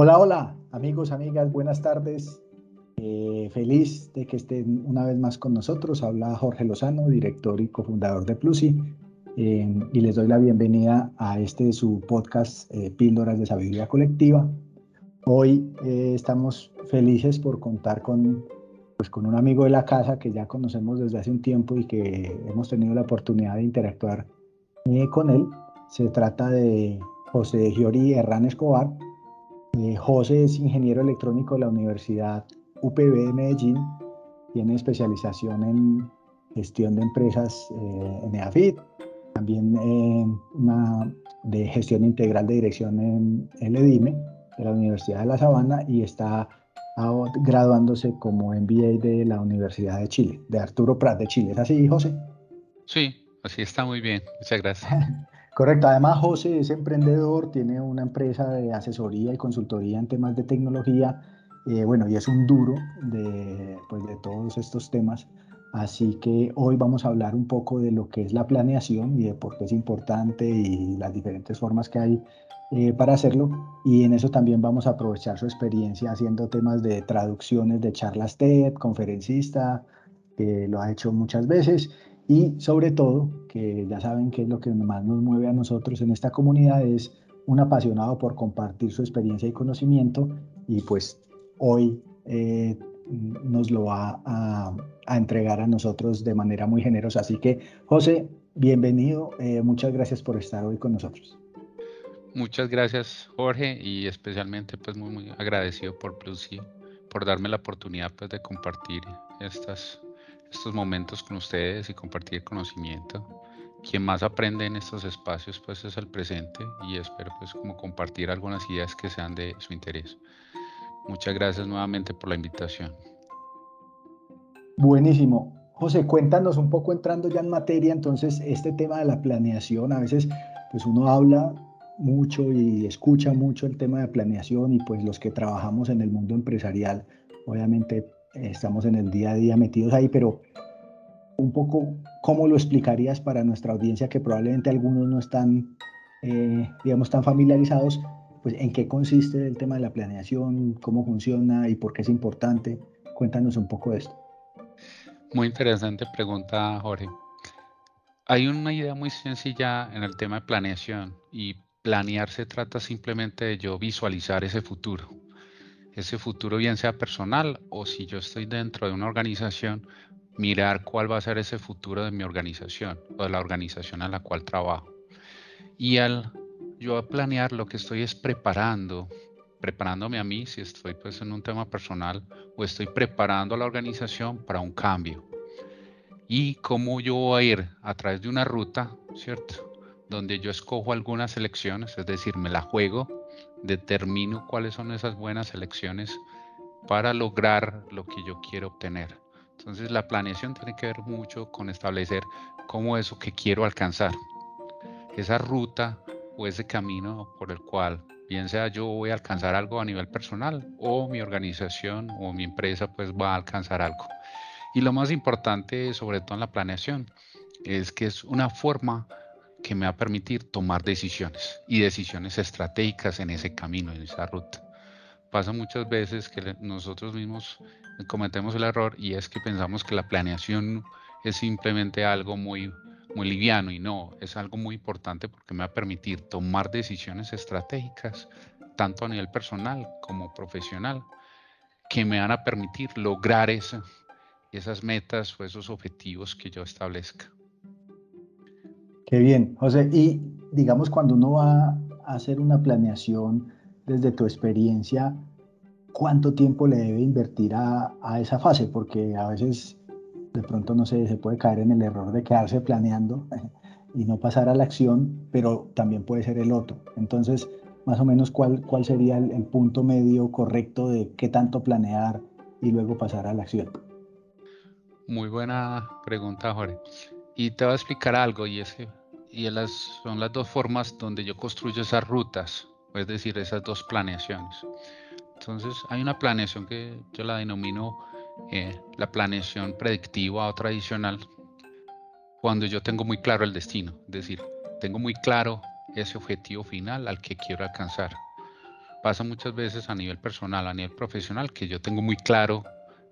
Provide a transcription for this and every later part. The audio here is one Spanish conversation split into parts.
Hola, hola, amigos, amigas, buenas tardes. Eh, feliz de que estén una vez más con nosotros. Habla Jorge Lozano, director y cofundador de Plusi, eh, y les doy la bienvenida a este su podcast eh, Píldoras de Sabiduría Colectiva. Hoy estamos felices por contar con, pues, con un amigo de la casa que ya conocemos desde hace un tiempo y que hemos tenido la oportunidad de interactuar con él. Se trata de José Giori Herrán Escobar eh, José es ingeniero electrónico de la Universidad UPB de Medellín, tiene especialización en gestión de empresas eh, en EAFIT, también eh, una de gestión integral de dirección en el EDIME de la Universidad de La Sabana y está graduándose como MBA de la Universidad de Chile, de Arturo Prat de Chile. ¿Es así, José? Sí, así está muy bien. Muchas gracias. Correcto, además José es emprendedor, tiene una empresa de asesoría y consultoría en temas de tecnología, eh, bueno, y es un duro de, pues, de todos estos temas. Así que hoy vamos a hablar un poco de lo que es la planeación y de por qué es importante y las diferentes formas que hay eh, para hacerlo. Y en eso también vamos a aprovechar su experiencia haciendo temas de traducciones de charlas TED, conferencista, que lo ha hecho muchas veces y sobre todo, que ya saben que es lo que más nos mueve a nosotros en esta comunidad, es un apasionado por compartir su experiencia y conocimiento y pues hoy eh, nos lo va a, entregar a nosotros de manera muy generosa. Así que José, bienvenido, eh, muchas gracias por estar hoy con nosotros. Muchas gracias Jorge y especialmente pues muy, muy agradecido por Plusy, por darme la oportunidad pues de compartir estas estos momentos con ustedes y compartir conocimiento. Quien más aprende en estos espacios pues es el presente y espero pues como compartir algunas ideas que sean de su interés. Muchas gracias nuevamente por la invitación. Buenísimo. José, cuéntanos un poco entrando ya en materia, entonces este tema de la planeación, a veces pues uno habla mucho y escucha mucho el tema de planeación y pues los que trabajamos en el mundo empresarial, obviamente estamos en el día a día metidos ahí, pero un poco, ¿cómo lo explicarías para nuestra audiencia que probablemente algunos no están, eh, digamos, tan familiarizados? Pues en qué consiste el tema de la planeación, cómo funciona y por qué es importante. Cuéntanos un poco de esto. Muy interesante pregunta, Jorge. Hay una idea muy sencilla en el tema de planeación y planear se trata simplemente de yo visualizar ese futuro ese futuro bien sea personal o si yo estoy dentro de una organización, mirar cuál va a ser ese futuro de mi organización o de la organización a la cual trabajo. Y al yo planear lo que estoy es preparando, preparándome a mí si estoy pues en un tema personal o estoy preparando a la organización para un cambio. Y cómo yo voy a ir a través de una ruta, ¿cierto? Donde yo escojo algunas elecciones, es decir, me la juego determino cuáles son esas buenas elecciones para lograr lo que yo quiero obtener. Entonces la planeación tiene que ver mucho con establecer cómo eso que quiero alcanzar. Esa ruta o ese camino por el cual, bien sea yo voy a alcanzar algo a nivel personal o mi organización o mi empresa pues va a alcanzar algo. Y lo más importante, sobre todo en la planeación, es que es una forma que me va a permitir tomar decisiones y decisiones estratégicas en ese camino, en esa ruta. Pasa muchas veces que nosotros mismos cometemos el error y es que pensamos que la planeación es simplemente algo muy, muy liviano y no, es algo muy importante porque me va a permitir tomar decisiones estratégicas, tanto a nivel personal como profesional, que me van a permitir lograr esas metas o esos objetivos que yo establezca. Qué bien, José. Y digamos, cuando uno va a hacer una planeación desde tu experiencia, ¿cuánto tiempo le debe invertir a, esa fase? Porque a veces de pronto, no sé, se puede caer en el error de quedarse planeando y no pasar a la acción, pero también puede ser el otro. Entonces, más o menos, ¿cuál, cuál sería el, el punto medio correcto de qué tanto planear y luego pasar a la acción? Muy buena pregunta, Jorge. Y te voy a explicar algo, y es que y son las dos formas donde yo construyo esas rutas, es decir, esas dos planeaciones. Entonces, hay una planeación que yo la denomino eh, la planeación predictiva o tradicional, cuando yo tengo muy claro el destino, es decir, tengo muy claro ese objetivo final al que quiero alcanzar. pasa muchas veces a nivel personal, a nivel profesional, que yo tengo muy claro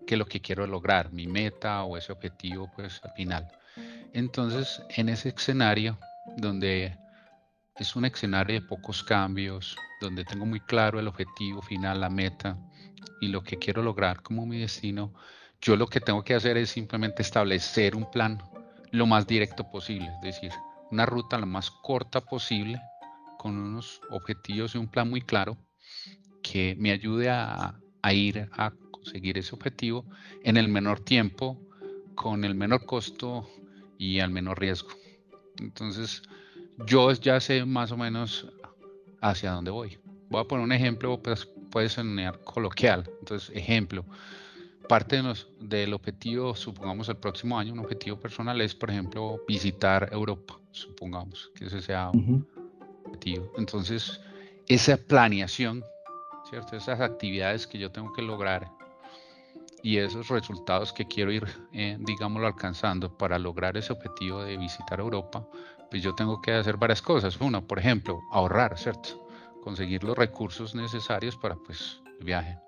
qué es lo que quiero lograr, mi meta o ese objetivo, pues al final. Entonces, en ese escenario, donde es un escenario de pocos cambios, donde tengo muy claro el objetivo final, la meta y lo que quiero lograr como mi destino, yo lo que tengo que hacer es simplemente establecer un plan lo más directo posible, es decir, una ruta lo más corta posible, con unos objetivos y un plan muy claro que me ayude a, a ir a conseguir ese objetivo en el menor tiempo, con el menor costo y al menor riesgo. Entonces, yo ya sé más o menos hacia dónde voy. Voy a poner un ejemplo, pues puede sonar coloquial. Entonces, ejemplo, parte de del objetivo, supongamos el próximo año, un objetivo personal es, por ejemplo, visitar Europa, supongamos que ese sea un objetivo. Entonces, esa planeación, ¿cierto? Esas actividades que yo tengo que lograr y esos resultados que quiero ir, eh, digámoslo, alcanzando para lograr ese objetivo de visitar Europa, pues yo tengo que hacer varias cosas. Una, por ejemplo, ahorrar, ¿cierto? Conseguir los recursos necesarios para pues el viaje.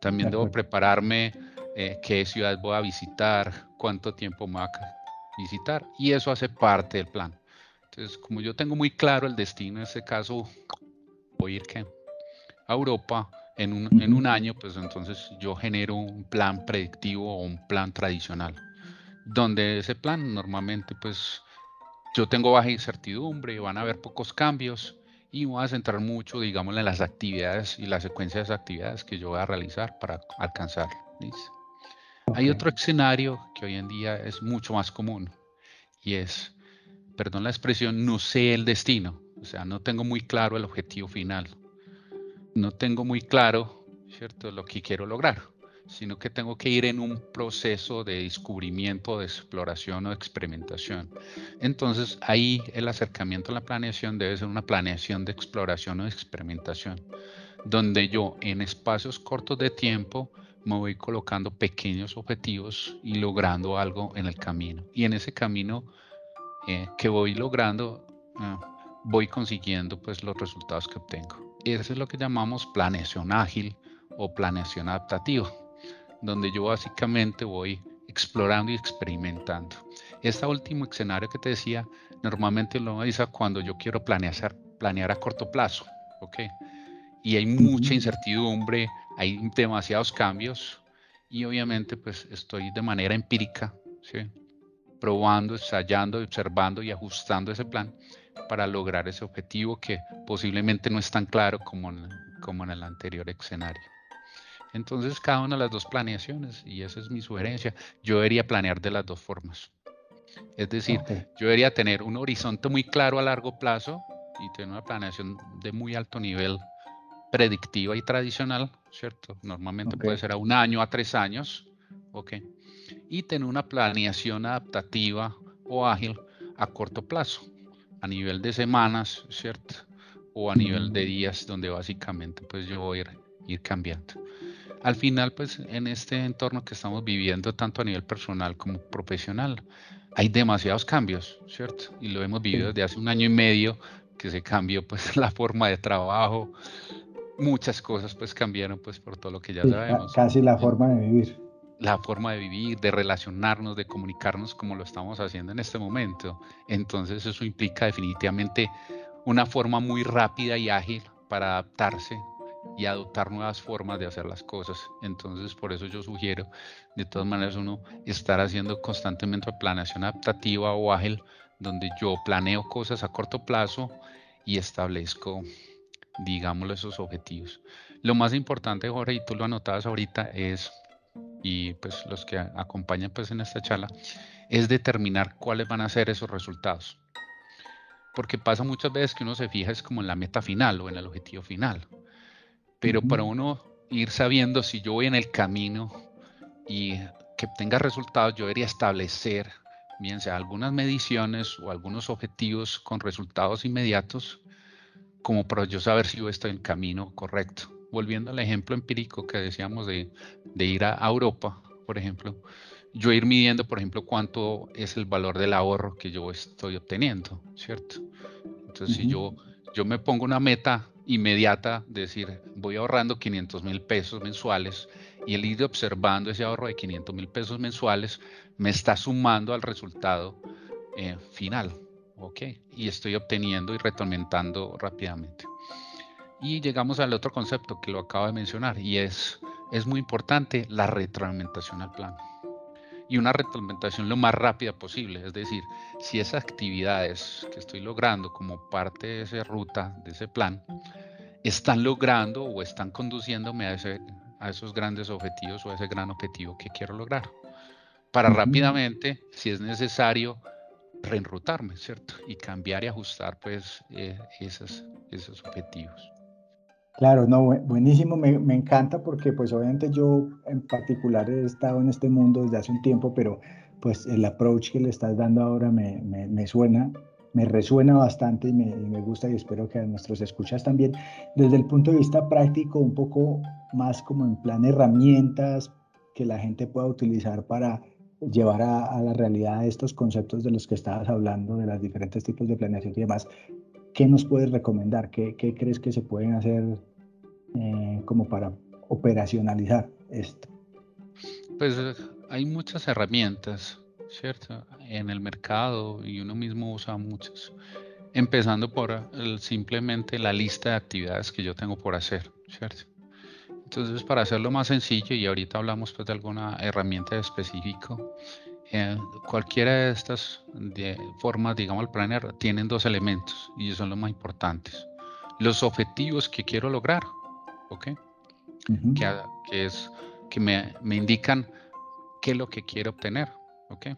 También debo prepararme eh, qué ciudad voy a visitar, cuánto tiempo me va a visitar y eso hace parte del plan. Entonces, como yo tengo muy claro el destino, en este caso voy a ir ¿qué? a Europa en un, en un año, pues entonces yo genero un plan predictivo o un plan tradicional, donde ese plan normalmente pues yo tengo baja incertidumbre, van a haber pocos cambios y voy a centrar mucho, digamos, en las actividades y la secuencia de esas actividades que yo voy a realizar para alcanzar. Hay otro escenario que hoy en día es mucho más común y es, perdón la expresión, no sé el destino, o sea, no tengo muy claro el objetivo final, no tengo muy claro, ¿cierto?, lo que quiero lograr sino que tengo que ir en un proceso de descubrimiento, de exploración o experimentación. Entonces ahí el acercamiento a la planeación debe ser una planeación de exploración o de experimentación, donde yo en espacios cortos de tiempo me voy colocando pequeños objetivos y logrando algo en el camino. Y en ese camino eh, que voy logrando, eh, voy consiguiendo pues los resultados que obtengo. Eso es lo que llamamos planeación ágil o planeación adaptativa donde yo básicamente voy explorando y experimentando. Este último escenario que te decía, normalmente lo utiliza cuando yo quiero planear, planear a corto plazo, ¿ok? Y hay mucha incertidumbre, hay demasiados cambios y obviamente pues estoy de manera empírica, ¿sí? Probando, ensayando, observando y ajustando ese plan para lograr ese objetivo que posiblemente no es tan claro como como en el anterior escenario. Entonces, cada una de las dos planeaciones, y esa es mi sugerencia, yo debería planear de las dos formas. Es decir, yo debería tener un horizonte muy claro a largo plazo y tener una planeación de muy alto nivel predictiva y tradicional, ¿cierto? Normalmente puede ser a un año, a tres años, ¿ok? Y tener una planeación adaptativa o ágil a corto plazo, a nivel de semanas, ¿cierto? O a nivel de días, donde básicamente pues yo voy a ir, ir cambiando al final, pues en este entorno que estamos viviendo, tanto a nivel personal como profesional, hay demasiados cambios, ¿cierto? Y lo hemos vivido desde hace un año y medio, que se cambió pues la forma de trabajo, muchas cosas pues cambiaron pues por todo lo que ya sabemos. Casi la forma de vivir. La forma de vivir, de relacionarnos, de comunicarnos como lo estamos haciendo en este momento. Entonces eso implica definitivamente una forma muy rápida y ágil para adaptarse y adoptar nuevas formas de hacer las cosas. Entonces, por eso yo sugiero, de todas maneras, uno estar haciendo constantemente planeación adaptativa o ágil, donde yo planeo cosas a corto plazo y establezco, digámoslo, esos objetivos. Lo más importante, Jorge, y tú lo anotabas ahorita, es, y pues los que acompañan pues en esta charla, es determinar cuáles van a ser esos resultados. Porque pasa muchas veces que uno se fija es como en la meta final o en el objetivo final pero para uno ir sabiendo si yo voy en el camino y que tenga resultados, yo debería establecer, bien sea algunas mediciones o algunos objetivos con resultados inmediatos, como para yo saber si yo estoy en el camino correcto. Volviendo al ejemplo empírico que decíamos de, ir a Europa, por ejemplo, yo ir midiendo, por ejemplo, cuánto es el valor del ahorro que yo estoy obteniendo, ¿cierto? Entonces, si yo, yo me pongo una meta inmediata, decir, voy ahorrando 500 mil pesos mensuales y el ir observando ese ahorro de 500 mil pesos mensuales me está sumando al resultado eh, final. ¿Ok? Y estoy obteniendo y retroalimentando rápidamente. Y llegamos al otro concepto que lo acabo de mencionar y es, es muy importante la retroalimentación al plan. Y una retroalimentación lo más rápida posible. Es decir, si esas actividades que estoy logrando como parte de esa ruta, de ese plan, están logrando o están conduciéndome a, ese, a esos grandes objetivos o a ese gran objetivo que quiero lograr. Para rápidamente, si es necesario, reenrutarme, ¿cierto? Y cambiar y ajustar pues eh, esos, esos objetivos. Claro, no, buenísimo, me, me, encanta porque pues obviamente yo en particular he estado en este mundo desde hace un tiempo, pero pues el approach que le estás dando ahora me, me, me suena, me resuena bastante y me, gusta y espero que a nuestros escuchas también. Desde el punto de vista práctico, un poco más como en plan herramientas que la gente pueda utilizar para llevar a, la realidad estos conceptos de los que estabas hablando, de los diferentes tipos de planeación y demás. ¿Qué nos puedes recomendar? ¿Qué, qué crees que se pueden hacer eh, como para operacionalizar esto? Pues hay muchas herramientas ¿cierto? En el mercado y uno mismo usa muchas. Empezando por simplemente la lista de actividades que yo tengo por hacer, ¿cierto? Entonces, para hacerlo más sencillo, y ahorita hablamos pues, de alguna herramienta específico, eh, cualquiera de estas de formas, digamos, el planner, tienen dos elementos y son los más importantes. Los objetivos que quiero lograr, ¿ok? que, es, que me, me indican qué es lo que quiero obtener, ¿ok?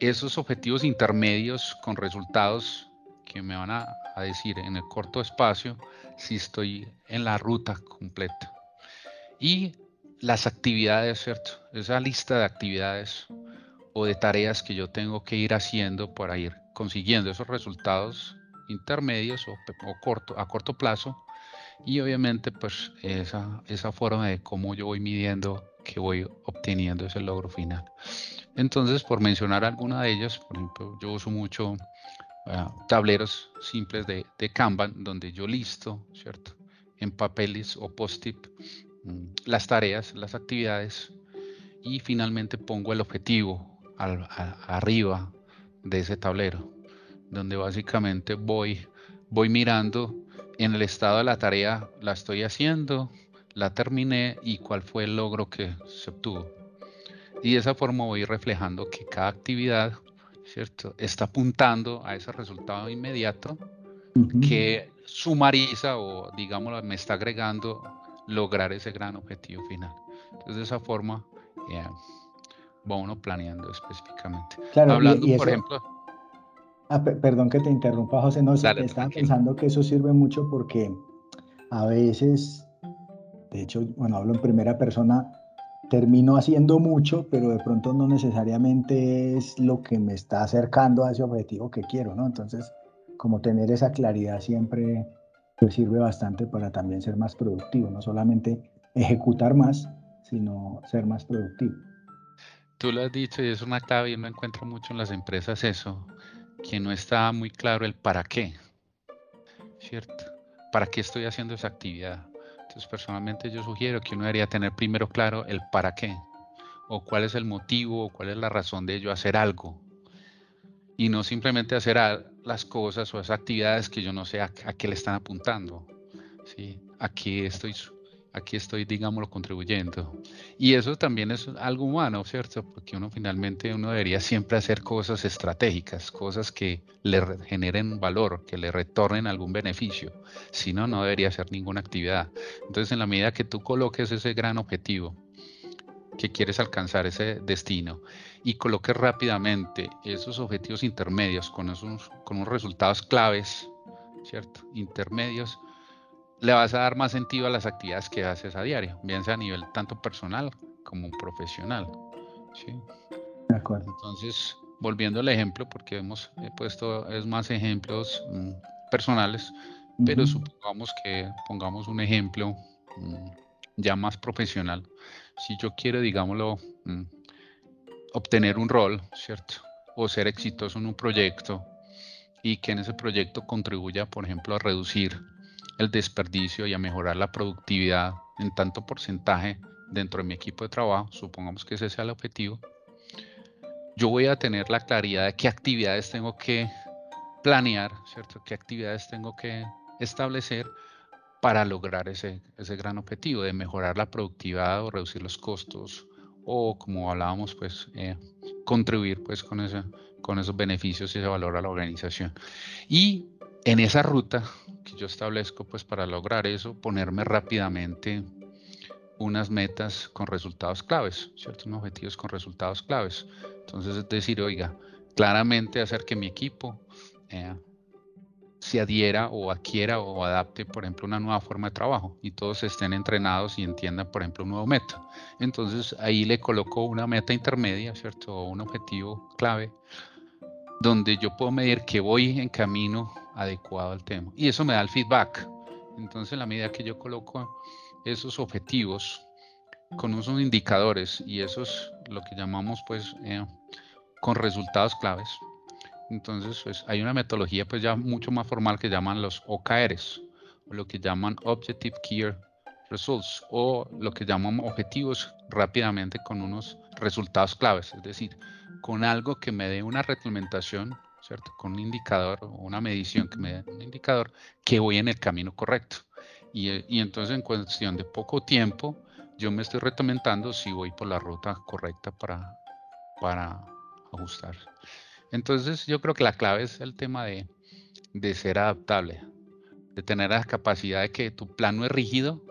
Esos objetivos intermedios con resultados que me van a, decir en el corto espacio si estoy en la ruta completa. Y las actividades, ¿cierto? Esa lista de actividades o de tareas que yo tengo que ir haciendo para ir consiguiendo esos resultados intermedios o, corto, a corto plazo y obviamente pues esa, esa forma de cómo yo voy midiendo que voy obteniendo ese logro final. Entonces, por mencionar alguna de ellas, por ejemplo, yo uso mucho ah, tableros simples de, de, Kanban, donde yo listo, ¿cierto? En papeles o post-it mm, las tareas, las actividades y finalmente pongo el objetivo arriba de ese tablero, donde básicamente voy, voy mirando en el estado de la tarea, la estoy haciendo, la terminé y cuál fue el logro que se obtuvo. Y de esa forma voy reflejando que cada actividad, ¿cierto? Está apuntando a ese resultado inmediato que sumariza o, digamos, me está agregando lograr ese gran objetivo final. Entonces, de esa forma, va uno planeando específicamente. Claro, Hablando, por ejemplo... Ah, perdón que te interrumpa, José. No, estaba pensando que eso sirve mucho porque a veces, de hecho, bueno, hablo en primera persona, termino haciendo mucho, pero de pronto no necesariamente es lo que me está acercando a ese objetivo que quiero, ¿no? Entonces, como tener esa claridad siempre pues, sirve bastante para también ser más productivo, no solamente ejecutar más, sino ser más productivo. Tú lo has dicho y es una clave y uno encuentra mucho en las empresas eso, que no está muy claro el para qué, ¿cierto? ¿Para qué estoy haciendo esa actividad? Entonces, personalmente yo sugiero que uno debería tener primero claro el para qué, o cuál es el motivo, o cuál es la razón de yo hacer algo. Y no simplemente hacer las cosas o esas actividades que yo no sé a, qué le están apuntando. ¿sí? Aquí estoy aquí estoy, digámoslo, contribuyendo. Y eso también es algo humano, ¿cierto? Porque uno finalmente, uno debería siempre hacer cosas estratégicas, cosas que le generen valor, que le retornen algún beneficio. Si no, no debería hacer ninguna actividad. Entonces, en la medida que tú coloques ese gran objetivo, que quieres alcanzar ese destino y coloques rápidamente esos objetivos intermedios con, esos, con unos resultados claves, ¿cierto? Intermedios, le vas a dar más sentido a las actividades que haces a diario, bien sea a nivel tanto personal como profesional. ¿sí? De acuerdo. Entonces, volviendo al ejemplo, porque hemos puesto es más ejemplos mm, personales, pero supongamos que pongamos un ejemplo mm, ya más profesional. Si yo quiero, digámoslo, mm, obtener un rol, ¿cierto? O ser exitoso en un proyecto y que en ese proyecto contribuya, por ejemplo, a reducir el desperdicio y a mejorar la productividad en tanto porcentaje dentro de mi equipo de trabajo, supongamos que ese sea el objetivo, yo voy a tener la claridad de qué actividades tengo que planear, ¿cierto? ¿Qué actividades tengo que establecer para lograr ese, ese gran objetivo de mejorar la productividad o reducir los costos o como hablábamos, pues eh, contribuir pues con, ese, con esos beneficios y ese valor a la organización. Y en esa ruta que yo establezco pues para lograr eso, ponerme rápidamente unas metas con resultados claves, ¿cierto? Unos objetivos con resultados claves. Entonces es decir, oiga, claramente hacer que mi equipo eh, se adhiera o adquiera o adapte, por ejemplo, una nueva forma de trabajo y todos estén entrenados y entiendan, por ejemplo, un nuevo meta. Entonces ahí le coloco una meta intermedia, ¿cierto? O un objetivo clave donde yo puedo medir que voy en camino adecuado al tema. Y eso me da el feedback. Entonces, en la medida que yo coloco esos objetivos con unos indicadores y esos, lo que llamamos, pues, eh, con resultados claves, entonces, pues, hay una metodología pues ya mucho más formal que llaman los OKRs, o lo que llaman Objective Key Results, o lo que llaman objetivos rápidamente con unos resultados claves, es decir, con algo que me dé una retroalimentación, ¿cierto? Con un indicador o una medición que me dé un indicador que voy en el camino correcto. Y, y entonces en cuestión de poco tiempo, yo me estoy retroalimentando si voy por la ruta correcta para, para ajustar. Entonces yo creo que la clave es el tema de, ser adaptable, de tener la capacidad de que tu plan no es rígido,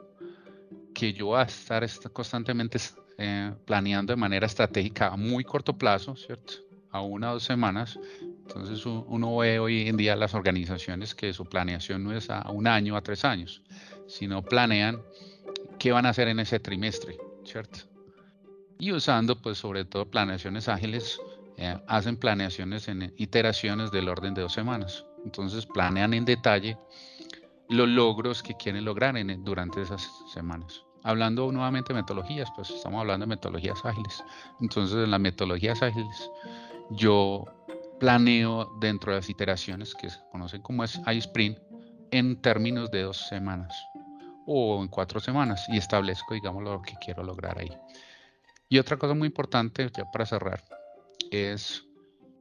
que yo voy a estar constantemente eh, planeando de manera estratégica a muy corto plazo, ¿cierto? A una o dos semanas. Entonces uno ve hoy en día las organizaciones que su planeación no es a un año, a tres años, sino planean qué van a hacer en ese trimestre, ¿cierto? Y usando pues sobre todo planeaciones ágiles eh, hacen planeaciones en iteraciones del orden de dos semanas. Entonces planean en detalle los logros que quieren lograr durante esas semanas. Hablando nuevamente de metodologías, pues estamos hablando de metodologías ágiles. Entonces en las metodologías ágiles yo planeo dentro de las iteraciones que se conocen como es iSprint en términos de dos semanas o en cuatro semanas y establezco, digamos, lo que quiero lograr ahí. Y otra cosa muy importante, ya para cerrar, es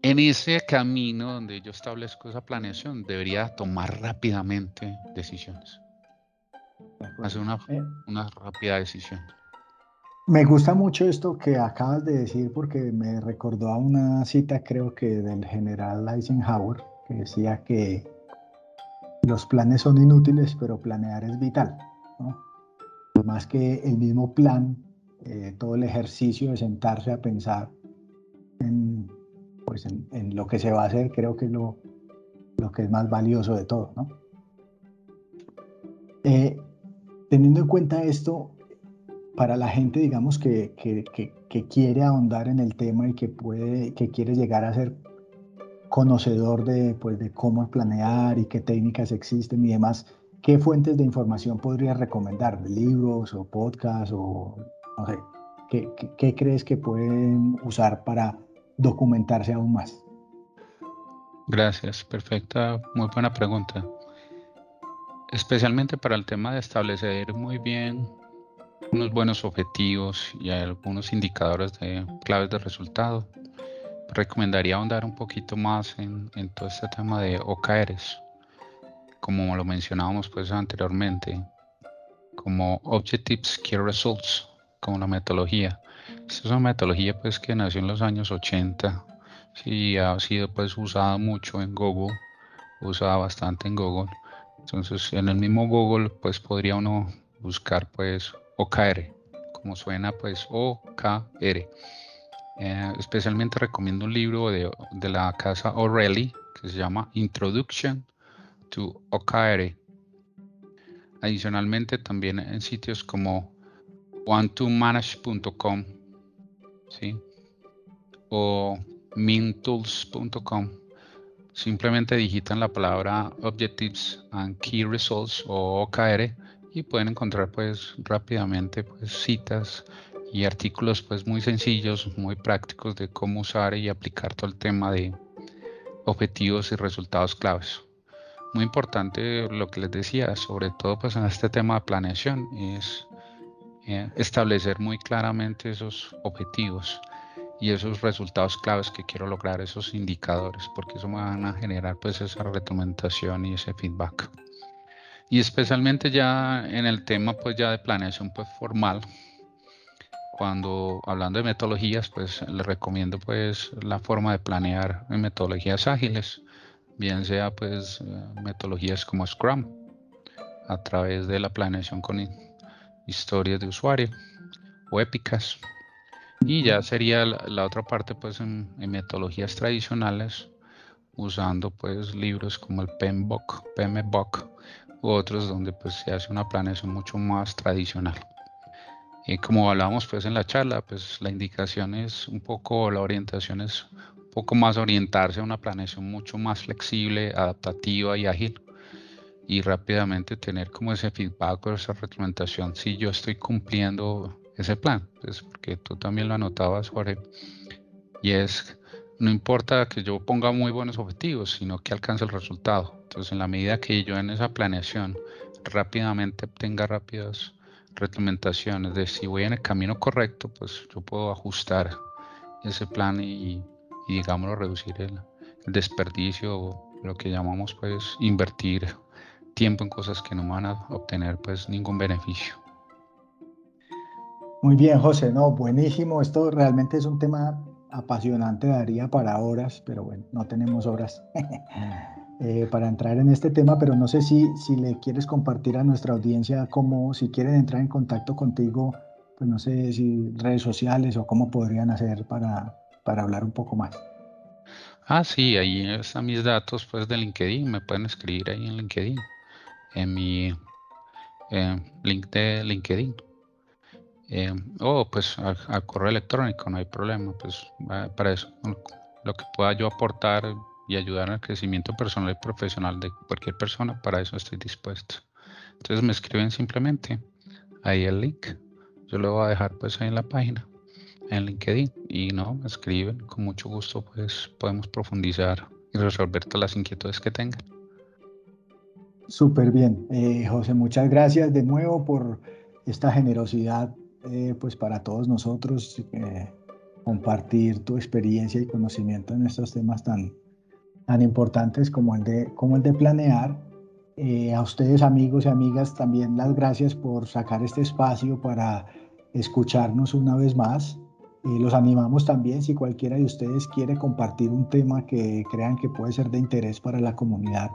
en ese camino donde yo establezco esa planeación, debería tomar rápidamente decisiones. Hacer una, eh. una rápida decisión. Me gusta mucho esto que acabas de decir porque me recordó a una cita, creo que del general Eisenhower, que decía que los planes son inútiles, pero planear es vital. Más que el mismo plan, eh, todo el ejercicio de sentarse a pensar en, pues en, lo que se va a hacer, creo que es lo, lo que es más valioso de todo. ¿no? Teniendo en cuenta esto, para la gente, digamos, que, que, que, quiere ahondar en el tema y que, puede, que quiere llegar a ser conocedor de, pues, de cómo planear y qué técnicas existen y demás, ¿qué fuentes de información podría recomendar? ¿Libros o podcasts o no sé? ¿Qué, qué crees que pueden usar para documentarse aún más? Gracias, perfecta, muy buena pregunta. Especialmente para el tema de establecer muy bien unos buenos objetivos y algunos indicadores de claves de resultado. Recomendaría ahondar un poquito más en, todo este tema de OKRs, como lo mencionábamos pues anteriormente, como Objectives Key Results, como la metodología. Esta es una metodología pues que nació en los años 80 y ha sido pues usada mucho en Google, usada bastante en Google. Entonces en el mismo Google pues podría uno buscar pues OKR, como suena pues OKR. Eh, especialmente recomiendo un libro de, de la casa O'Reilly que se llama Introduction to OKR. Adicionalmente también en sitios como one2manage.com ¿sí? o mintools.com. Simplemente digitan la palabra Objectives and Key Results o OKR y pueden encontrar pues rápidamente pues citas y artículos pues muy sencillos, muy prácticos de cómo usar y aplicar todo el tema de objetivos y resultados claves. muy importante lo que les decía, sobre todo pues en este tema de planeación, es eh, establecer muy claramente esos objetivos y esos resultados claves que quiero lograr, esos indicadores, porque eso me van a generar pues esa retroalimentación y ese feedback. Y especialmente ya en el tema pues ya de planeación pues formal, cuando hablando de metodologías, pues les recomiendo pues la forma de planear en metodologías ágiles, bien sea pues eh, metodologías como Scrum, a través de la planeación con historias de usuario o épicas. Y ya sería la, otra parte pues en, metodologías tradicionales, usando pues libros como el PMBOK, PMBOK u otros donde pues se hace una planeación mucho más tradicional. Y como hablábamos pues en la charla, pues la indicación es un poco, la orientación es un poco más orientarse a una planeación mucho más flexible, adaptativa y ágil y rápidamente tener como ese feedback o esa retroalimentación si yo estoy cumpliendo ese plan, pues porque tú también lo anotabas, Jorge, y es, no importa que yo ponga muy buenos objetivos, sino que alcance el resultado. Entonces, en la medida que yo en esa planeación rápidamente tenga rápidas retroalimentaciones de si voy en el camino correcto, pues yo puedo ajustar ese plan y, y digámoslo, reducir el, desperdicio o lo que llamamos pues invertir tiempo en cosas que no van a obtener pues ningún beneficio. Muy bien, José, no, buenísimo. Esto realmente es un tema apasionante, daría para horas, pero bueno, no tenemos horas. Eh, para entrar en este tema, pero no sé si, si le quieres compartir a nuestra audiencia cómo, si quieren entrar en contacto contigo, pues no sé si redes sociales o cómo podrían hacer para, para hablar un poco más. Ah, sí, ahí están mis datos pues de LinkedIn, me pueden escribir ahí en LinkedIn, en mi eh, link de LinkedIn. Eh, o pues al, correo electrónico, no hay problema, pues para eso, lo que pueda yo aportar y ayudar al crecimiento personal y profesional de cualquier persona, para eso estoy dispuesto. Entonces me escriben simplemente ahí el link. Yo lo voy a dejar pues ahí en la página, en LinkedIn. Y no, me escriben, con mucho gusto pues podemos profundizar y resolver todas las inquietudes que tengan. Súper bien. Eh, José, muchas gracias de nuevo por esta generosidad eh, pues para todos nosotros. Eh, compartir tu experiencia y conocimiento en estos temas tan, tan importantes como el de, como el de planear. Eh, a ustedes amigos y amigas también las gracias por sacar este espacio para escucharnos una vez más. Eh, los animamos también si cualquiera de ustedes quiere compartir un tema que crean que puede ser de interés para la comunidad,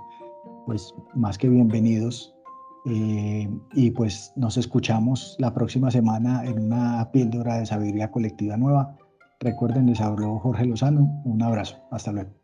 pues más que bienvenidos. Eh, y pues nos escuchamos la próxima semana en una píldora de sabiduría colectiva nueva. Recuerden, les habló Jorge Lozano. Un abrazo. Hasta luego.